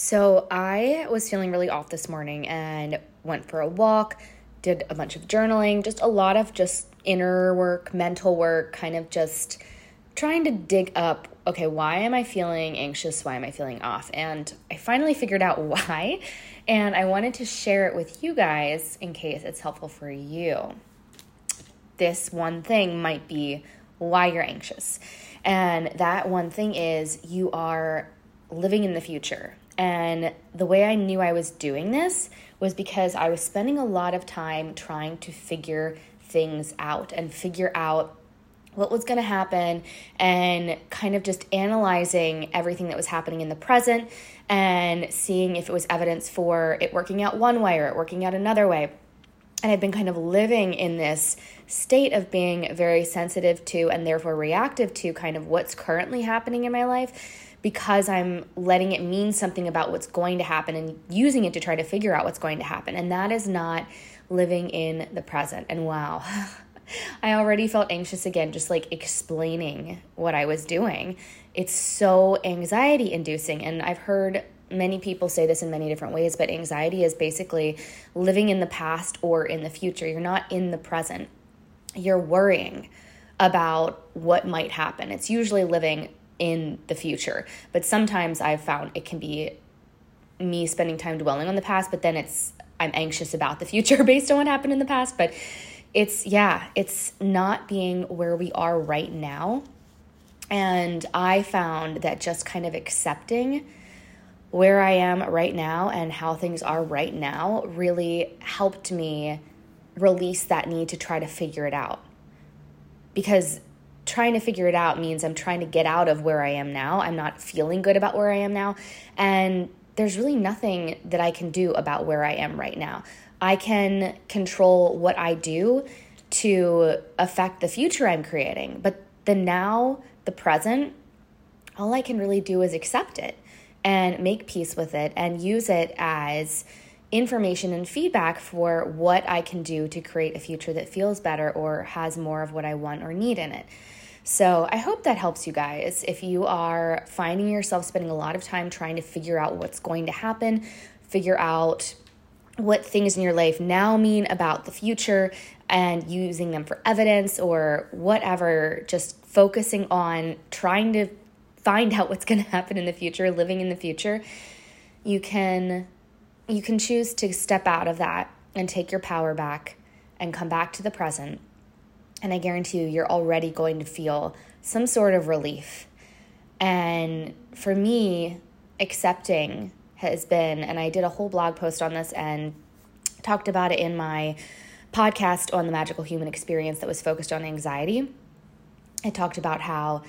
So I was feeling really off this morning and went for a walk, did a bunch of journaling, just a lot of just inner work, mental work, kind of just trying to dig up okay, why am I feeling anxious? Why am I feeling off? And I finally figured out why, and I wanted to share it with you guys in case it's helpful for you. This one thing might be why you're anxious. And that one thing is you are living in the future. And the way I knew I was doing this was because I was spending a lot of time trying to figure things out and figure out what was going to happen and kind of just analyzing everything that was happening in the present and seeing if it was evidence for it working out one way or it working out another way. And I've been kind of living in this state of being very sensitive to and therefore reactive to kind of what's currently happening in my life because I'm letting it mean something about what's going to happen and using it to try to figure out what's going to happen. And that is not living in the present. And wow, I already felt anxious again, just like explaining what I was doing. It's so anxiety inducing. And I've heard many people say this in many different ways, but anxiety is basically living in the past or in the future. You're not in the present, you're worrying about what might happen. It's usually living in the future. But sometimes I've found it can be me spending time dwelling on the past, but then it's I'm anxious about the future based on what happened in the past. But it's, yeah, it's not being where we are right now. And I found that just kind of accepting where I am right now and how things are right now really helped me release that need to try to figure it out. Because trying to figure it out means I'm trying to get out of where I am now. I'm not feeling good about where I am now. And there's really nothing that I can do about where I am right now. I can control what I do to affect the future I'm creating. But the now, the present, all I can really do is accept it and make peace with it and use it as information and feedback for what I can do to create a future that feels better or has more of what I want or need in it. So, I hope that helps you guys. If you are finding yourself spending a lot of time trying to figure out what's going to happen, figure out what things in your life now mean about the future and using them for evidence or whatever, just focusing on trying to find out what's going to happen in the future, living in the future, you can you can choose to step out of that and take your power back and come back to the present. And I guarantee you you're already going to feel some sort of relief. And for me, accepting has been, and I did a whole blog post on this and talked about it in my podcast on the magical human experience that was focused on anxiety. I talked about how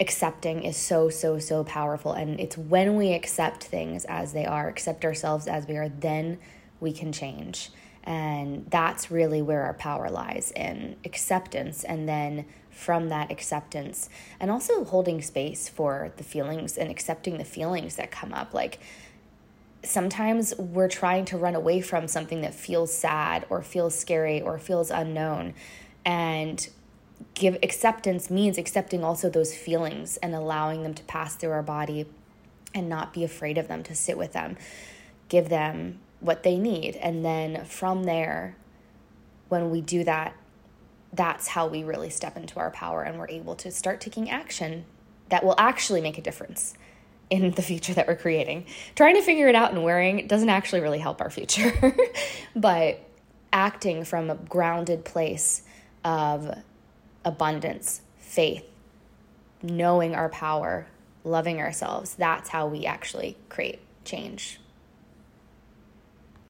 accepting is so, so, so powerful. And it's when we accept things as they are, accept ourselves as we are, then we can change. And that's really where our power lies in acceptance. And then from that acceptance, and also holding space for the feelings and accepting the feelings that come up. Like, sometimes we're trying to run away from something that feels sad or feels scary or feels unknown and give acceptance means accepting also those feelings and allowing them to pass through our body and not be afraid of them to sit with them give them what they need and then from there when we do that that's how we really step into our power and we're able to start taking action that will actually make a difference in the future that we're creating. Trying to figure it out and wearing doesn't actually really help our future, but acting from a grounded place of abundance, faith, knowing our power, loving ourselves, that's how we actually create change.